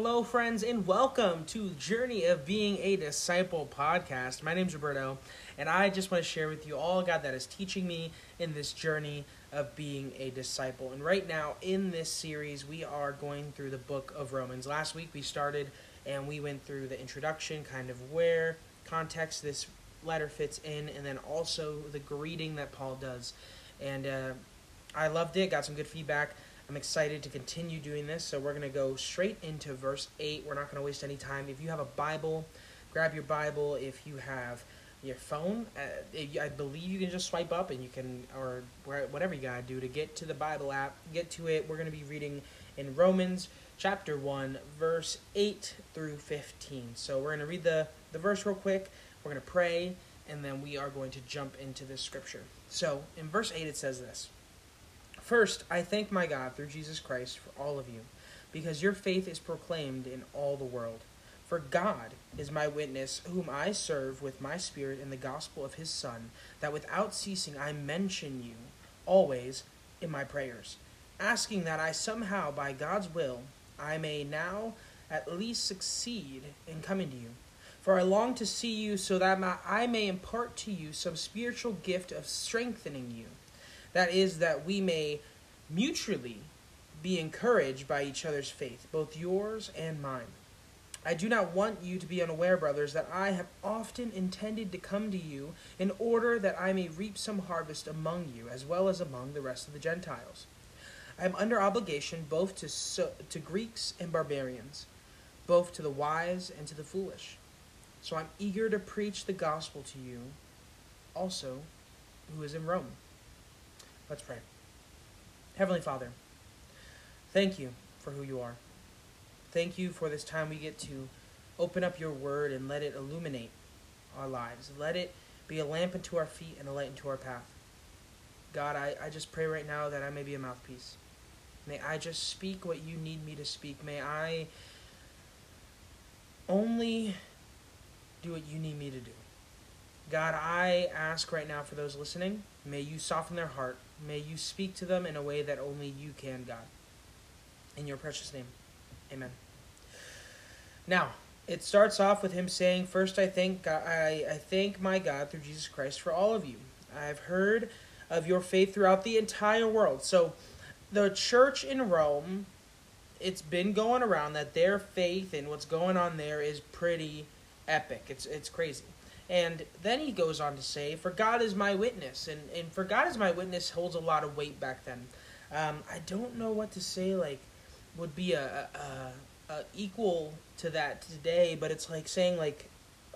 Hello, friends, and welcome to Journey of Being a Disciple podcast. My name's Roberto, and I just want to share with you all God that is teaching me in this journey of being a disciple. And right now, in this series, we are going through the book of Romans. Last week, we started and we went through the introduction, kind of where context this letter fits in, and then also the greeting that Paul does. And uh, I loved it, got some good feedback. I'm excited to continue doing this, so we're going to go straight into verse 8. We're not going to waste any time. If you have a Bible, grab your Bible. If you have your phone, uh, I believe you can just swipe up and you can, or whatever you got to do to get to the Bible app, get to it. We're going to be reading in Romans chapter 1, verse 8 through 15. So we're going to read the, the verse real quick. We're going to pray, and then we are going to jump into this scripture. So in verse 8, it says this. First, I thank my God through Jesus Christ for all of you, because your faith is proclaimed in all the world. For God is my witness, whom I serve with my spirit in the gospel of his Son, that without ceasing I mention you always in my prayers, asking that I somehow, by God's will, I may now at least succeed in coming to you. For I long to see you so that my, I may impart to you some spiritual gift of strengthening you that is, that we may mutually be encouraged by each other's faith, both yours and mine. I do not want you to be unaware, brothers, that I have often intended to come to you in order that I may reap some harvest among you, as well as among the rest of the Gentiles. I am under obligation both to, so, to Greeks and barbarians, both to the wise and to the foolish. So I'm eager to preach the gospel to you also who is in Rome. Let's pray. Heavenly Father, thank you for who you are. Thank you for this time we get to open up your word and let it illuminate our lives. Let it be a lamp unto our feet and a light into our path. God, I, I just pray right now that I may be a mouthpiece. May I just speak what you need me to speak. May I only do what you need me to do. God, I ask right now for those listening, may you soften their heart May you speak to them in a way that only you can, God. In your precious name. Amen. Now, it starts off with him saying, First, I thank, God, I, I thank my God through Jesus Christ for all of you. I've heard of your faith throughout the entire world. So, the church in Rome, it's been going around that their faith and what's going on there is pretty epic. It's, it's crazy. And then he goes on to say, For God is my witness. And, and for God is my witness holds a lot of weight back then. Um, I don't know what to say, like, would be a, a, a, equal to that today, but it's like saying, like,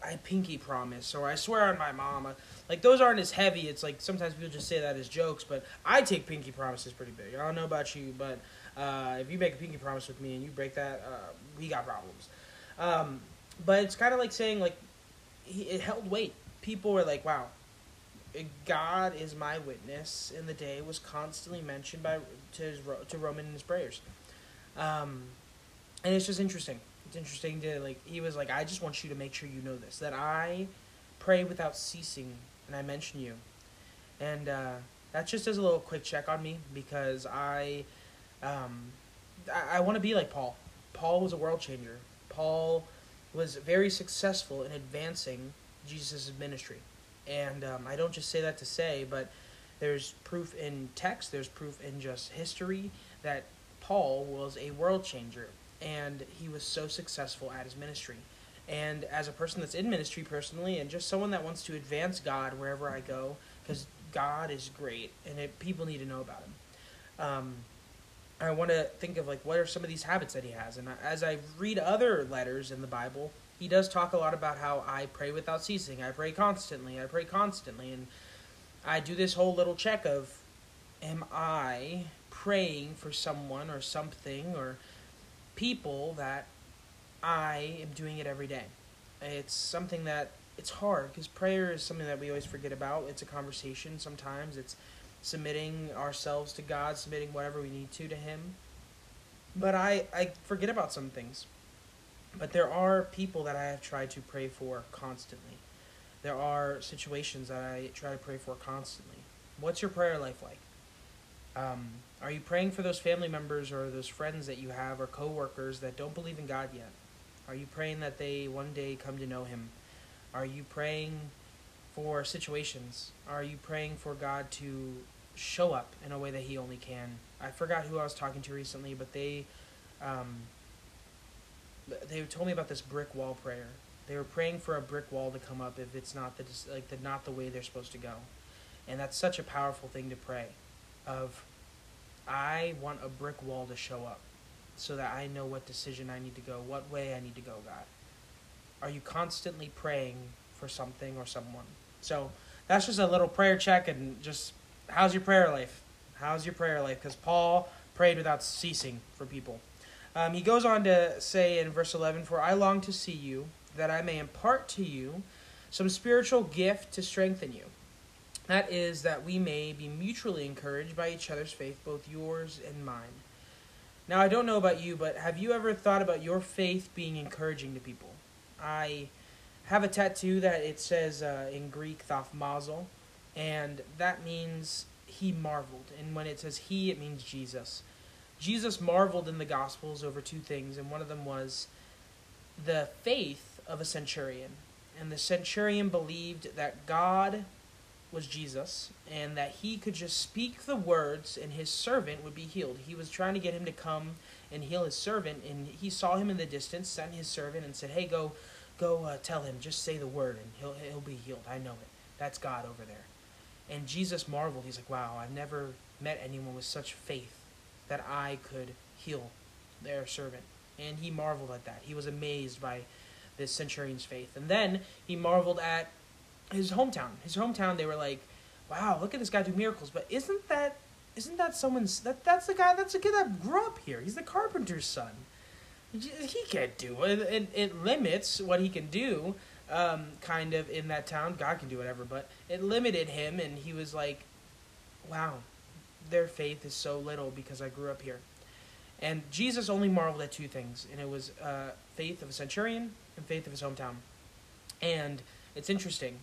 I pinky promise or I swear on my mama. Like, those aren't as heavy. It's like sometimes people just say that as jokes, but I take pinky promises pretty big. I don't know about you, but uh, if you make a pinky promise with me and you break that, uh, we got problems. Um, but it's kind of like saying, like, it held weight. People were like, "Wow, God is my witness." In the day was constantly mentioned by to his, to Roman in his prayers, um, and it's just interesting. It's interesting to like. He was like, "I just want you to make sure you know this that I pray without ceasing, and I mention you," and uh, that just does a little quick check on me because I, um, I, I want to be like Paul. Paul was a world changer. Paul was very successful in advancing Jesus' ministry. And um, I don't just say that to say, but there's proof in text, there's proof in just history that Paul was a world changer and he was so successful at his ministry. And as a person that's in ministry personally, and just someone that wants to advance God wherever I go, because God is great and it, people need to know about him. Um, I want to think of like what are some of these habits that he has. And as I read other letters in the Bible, he does talk a lot about how I pray without ceasing. I pray constantly. I pray constantly, and I do this whole little check of, am I praying for someone or something or people that I am doing it every day. It's something that it's hard because prayer is something that we always forget about. It's a conversation sometimes. It's submitting ourselves to God, submitting whatever we need to to Him. But I, I forget about some things. But there are people that I have tried to pray for constantly. There are situations that I try to pray for constantly. What's your prayer life like? Um, are you praying for those family members or those friends that you have or coworkers that don't believe in God yet? Are you praying that they one day come to know Him? Are you praying for situations? Are you praying for God to show up in a way that He only can? I forgot who I was talking to recently, but they um, they told me about this brick wall prayer. They were praying for a brick wall to come up if it's not the like the not the way they're supposed to go, and that's such a powerful thing to pray. Of, I want a brick wall to show up, so that I know what decision I need to go, what way I need to go. God, are you constantly praying for something or someone? So that's just a little prayer check, and just how's your prayer life? How's your prayer life? Because Paul prayed without ceasing for people. Um, he goes on to say in verse 11, For I long to see you, that I may impart to you some spiritual gift to strengthen you. That is, that we may be mutually encouraged by each other's faith, both yours and mine. Now, I don't know about you, but have you ever thought about your faith being encouraging to people? I have a tattoo that it says uh, in Greek, thaumazo, and that means he marveled. And when it says he, it means Jesus. Jesus marveled in the Gospels over two things, and one of them was the faith of a centurion. And the centurion believed that God was Jesus and that he could just speak the words and his servant would be healed. He was trying to get him to come and heal his servant, and he saw him in the distance, sent his servant, and said, Hey, go. Go uh, tell him, just say the word, and he'll he'll be healed. I know it. That's God over there. And Jesus marveled. He's like, wow, I've never met anyone with such faith that I could heal their servant. And he marveled at that. He was amazed by this centurion's faith. And then he marveled at his hometown. His hometown, they were like, wow, look at this guy do miracles. But isn't that isn't that someone's that that's the guy that's the kid that grew up here. He's the carpenter's son. He can't do it. It, it limits what he can do, um, kind of in that town. God can do whatever, but it limited him, and he was like, "Wow, their faith is so little because I grew up here. And Jesus only marveled at two things, and it was uh, faith of a centurion and faith of his hometown. And it's interesting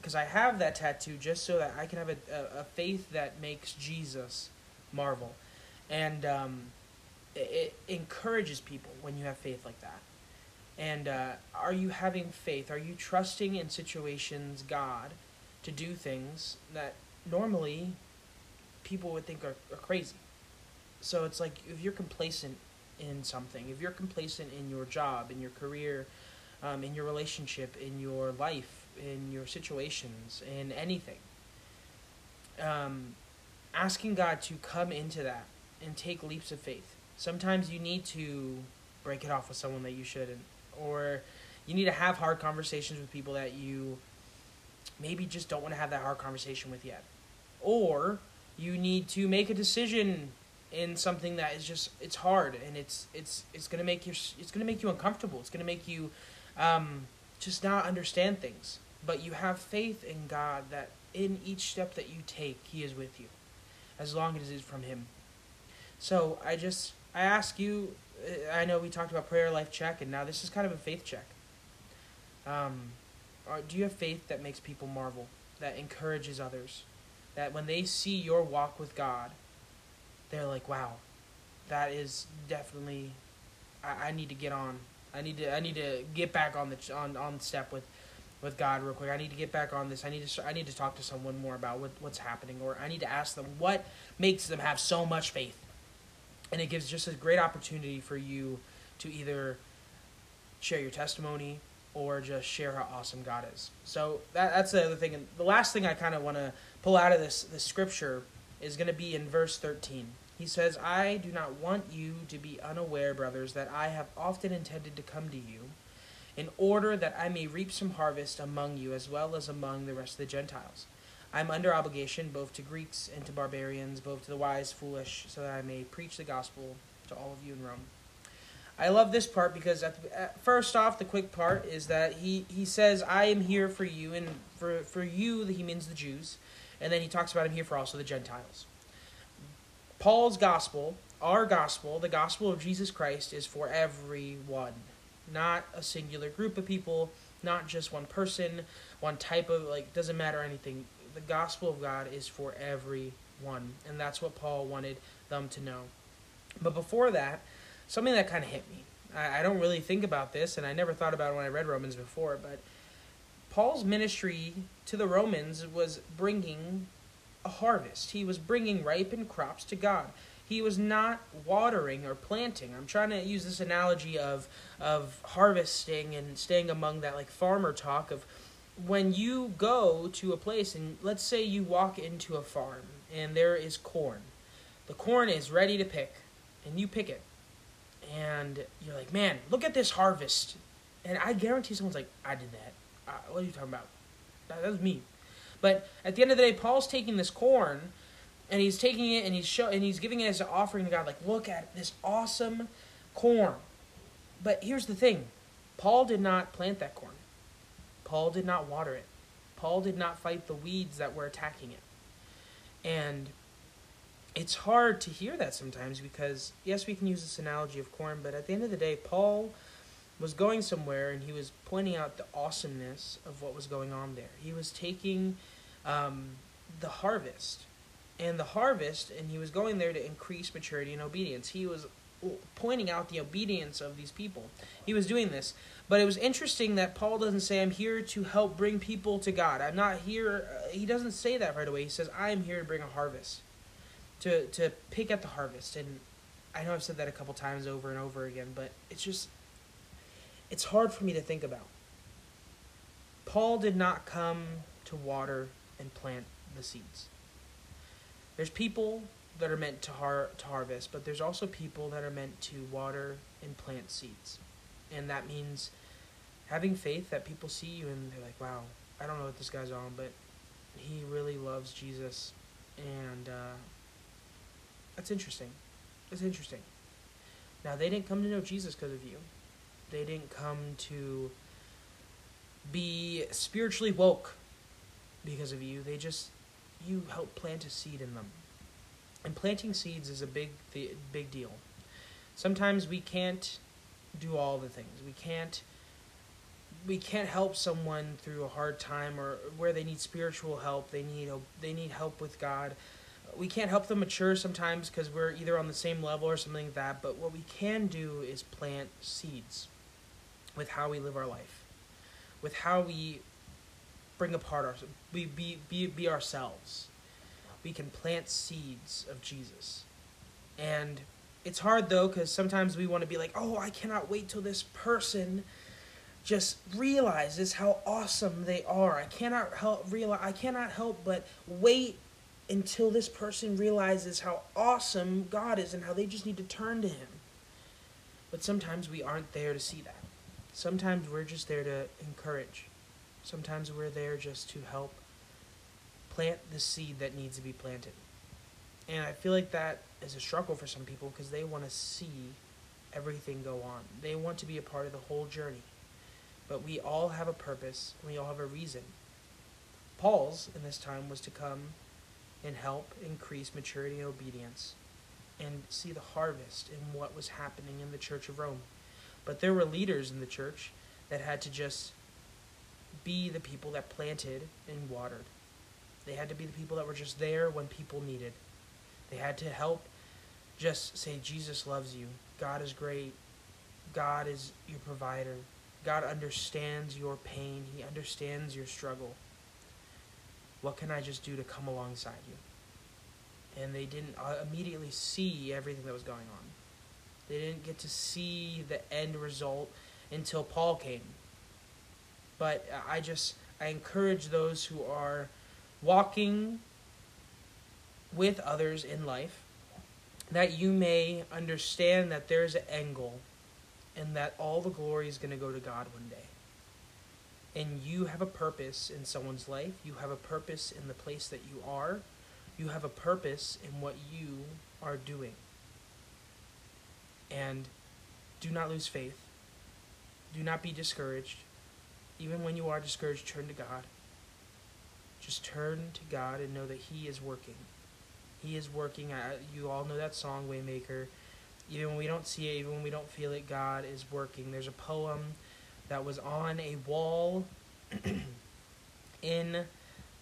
because I have that tattoo just so that I can have a, a, a faith that makes Jesus marvel. And um, it, it, encourages people when you have faith like that. And uh, are you having faith? Are you trusting in situations God to do things that normally people would think are, are crazy. So it's like if you're complacent in something, if you're complacent in your job, in your career, um, in your relationship, in your life, in your situations, in anything, um, asking God to come into that and take leaps of faith. Sometimes you need to break it off with someone that you shouldn't, or you need to have hard conversations with people that you maybe just don't want to have that hard conversation with yet. Or you need to make a decision in something that is just it's hard and it's it's it's gonna make you it's gonna make you uncomfortable. It's gonna make you um, just not understand things. But you have faith in God that in each step that you take, He is with you, as long as it is from Him. So I just I ask you. I know we talked about prayer life check, and now this is kind of a faith check. Um, do you have faith that makes people marvel, that encourages others? that when they see your walk with God, they're like, wow, that is definitely, I, I need to get on. I need to I need to get back on the on on step with with God real quick. I need to get back on this. I need to I need to talk to someone more about what, what's happening, or I need to ask them what makes them have so much faith. And it gives just a great opportunity for you to either share your testimony or just share how awesome God is. So that, that's the other thing. And the last thing I kind of want to pull out of this, this scripture is going to be in verse 13. He says, I do not want you to be unaware, brothers, that I have often intended to come to you, in order that I may reap some harvest among you as well as among the rest of the Gentiles. I am under obligation both to Greeks and to barbarians, both to the wise, foolish, so that I may preach the gospel to all of you in Rome. I love this part because at, the, at first off, the quick part is that he, he says, I am here for you, and for, for you, he means the Jews, and then he talks about him here for also the Gentiles. Paul's gospel, our gospel, the gospel of Jesus Christ, is for everyone, not a singular group of people, not just one person, one type of, like, doesn't matter anything. The gospel of God is for everyone. And that's what Paul wanted them to know. But before that, something that kind of hit me. I, I don't really think about this, and I never thought about it when I read Romans before, but Paul's ministry to the Romans was bringing a harvest. He was bringing ripened crops to God. He was not watering or planting. I'm trying to use this analogy of of harvesting and staying among that like farmer talk of when you go to a place and let's say you walk into a farm and there is corn. The corn is ready to pick and you pick it. And you're like, "Man, look at this harvest." And I guarantee someone's like, "I did that." Uh, what are you talking about? That, that was me. But at the end of the day, Paul's taking this corn and he's taking it and he's show and he's giving it as an offering to God. Like, look at this awesome corn. But here's the thing: Paul did not plant that corn. Paul did not water it. Paul did not fight the weeds that were attacking it. And it's hard to hear that sometimes because yes, we can use this analogy of corn, but at the end of the day, Paul was going somewhere and he was pointing out the awesomeness of what was going on there. He was taking um, the harvest and the harvest, and he was going there to increase maturity and obedience. He was pointing out the obedience of these people. He was doing this. But it was interesting that Paul doesn't say, I'm here to help bring people to God. I'm not here. Uh, he doesn't say that right away. He says, I am here to bring a harvest, to, to pick at the harvest. And I know I've said that a couple times over and over again, but it's just it's hard for me to think about. Paul did not come to water and plant the seeds. There's people that are meant to, har- to harvest, but there's also people that are meant to water and plant seeds. And that means having faith that people see you and they're like, wow, I don't know what this guy's on, but he really loves Jesus. And uh, that's interesting. It's interesting. Now, they didn't come to know Jesus because of you. They didn't come to be spiritually woke because of you. They just you help plant a seed in them. And planting seeds is a big big deal. Sometimes we can't do all the things. We can't we can't help someone through a hard time or where they need spiritual help. They need they need help with God we can't help them mature sometimes because we're either on the same level or something like that. But what we can do is plant seeds with how we live our life, with how we bring apart our we be be be ourselves. We can plant seeds of Jesus, and it's hard though because sometimes we want to be like, oh, I cannot wait till this person just realizes how awesome they are. I cannot help realize I cannot help but wait until this person realizes how awesome God is and how they just need to turn to Him. But sometimes we aren't there to see that. Sometimes we're just there to encourage. Sometimes we're there just to help plant the seed that needs to be planted. And I feel like that is a struggle for some people because they want to see everything go on. They want to be a part of the whole journey. But we all have a purpose, and we all have a reason. Paul's, in this time, was to come and help increase maturity and obedience and see the harvest in what was happening in the Church of Rome. But there were leaders in the church that had to just be the people that planted and watered. They had to be the people that were just there when people needed. They had to help just say, Jesus loves you. God is great. God is your provider. God understands your pain. He understands your struggle. What can I just do to come alongside you? And they didn't uh, immediately see everything that was going on. They didn't get to see the end result until Paul came. But I just, I encourage those who are walking with others in life that you may understand that there's an end goal and that all the glory is going to go to God one day and you have a purpose in someone's life, you have a purpose in the place that you are, you have a purpose in what you are doing. And do not lose faith. Do not be discouraged. Even when you are discouraged, turn to God. Just turn to God and know that He is working. He is working. you all know that song, Waymaker. Even when we don't see it, even when we don't feel it, God is working. There's a poem that was on a wall in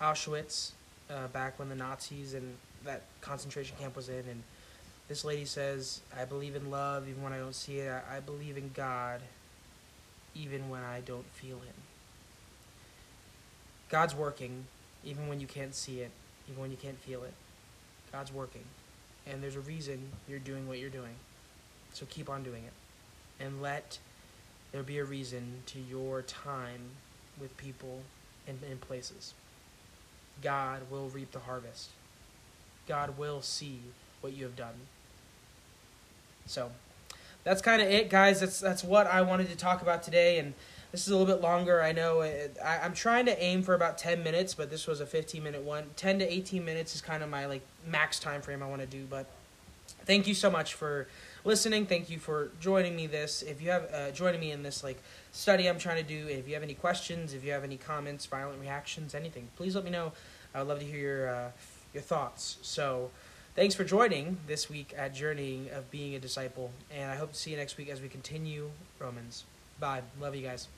Auschwitz uh, back when the Nazis and that concentration camp was in, and this lady says, "I believe in love even when I don't see it. I, I believe in God even when I don't feel Him." God's working even when you can't see it, even when you can't feel it. God's working, and there's a reason you're doing what you're doing. So keep on doing it, and let there be a reason to your time with people and in places. God will reap the harvest. God will see what you have done. So that's kind of it, guys. That's that's what I wanted to talk about today, and this is a little bit longer. I know it, I, I'm trying to aim for about ten minutes, but this was a 15 minute one. 10 to 18 minutes is kind of my like max time frame I want to do. But thank you so much for listening. Thank you for joining me. This if you have uh, joining me in this like study I'm trying to do. If you have any questions, if you have any comments, violent reactions, anything, please let me know. I would love to hear your uh, your thoughts. So. Thanks for joining this week at Journeying of Being a Disciple, and I hope to see you next week as we continue Romans. Bye. Love you guys.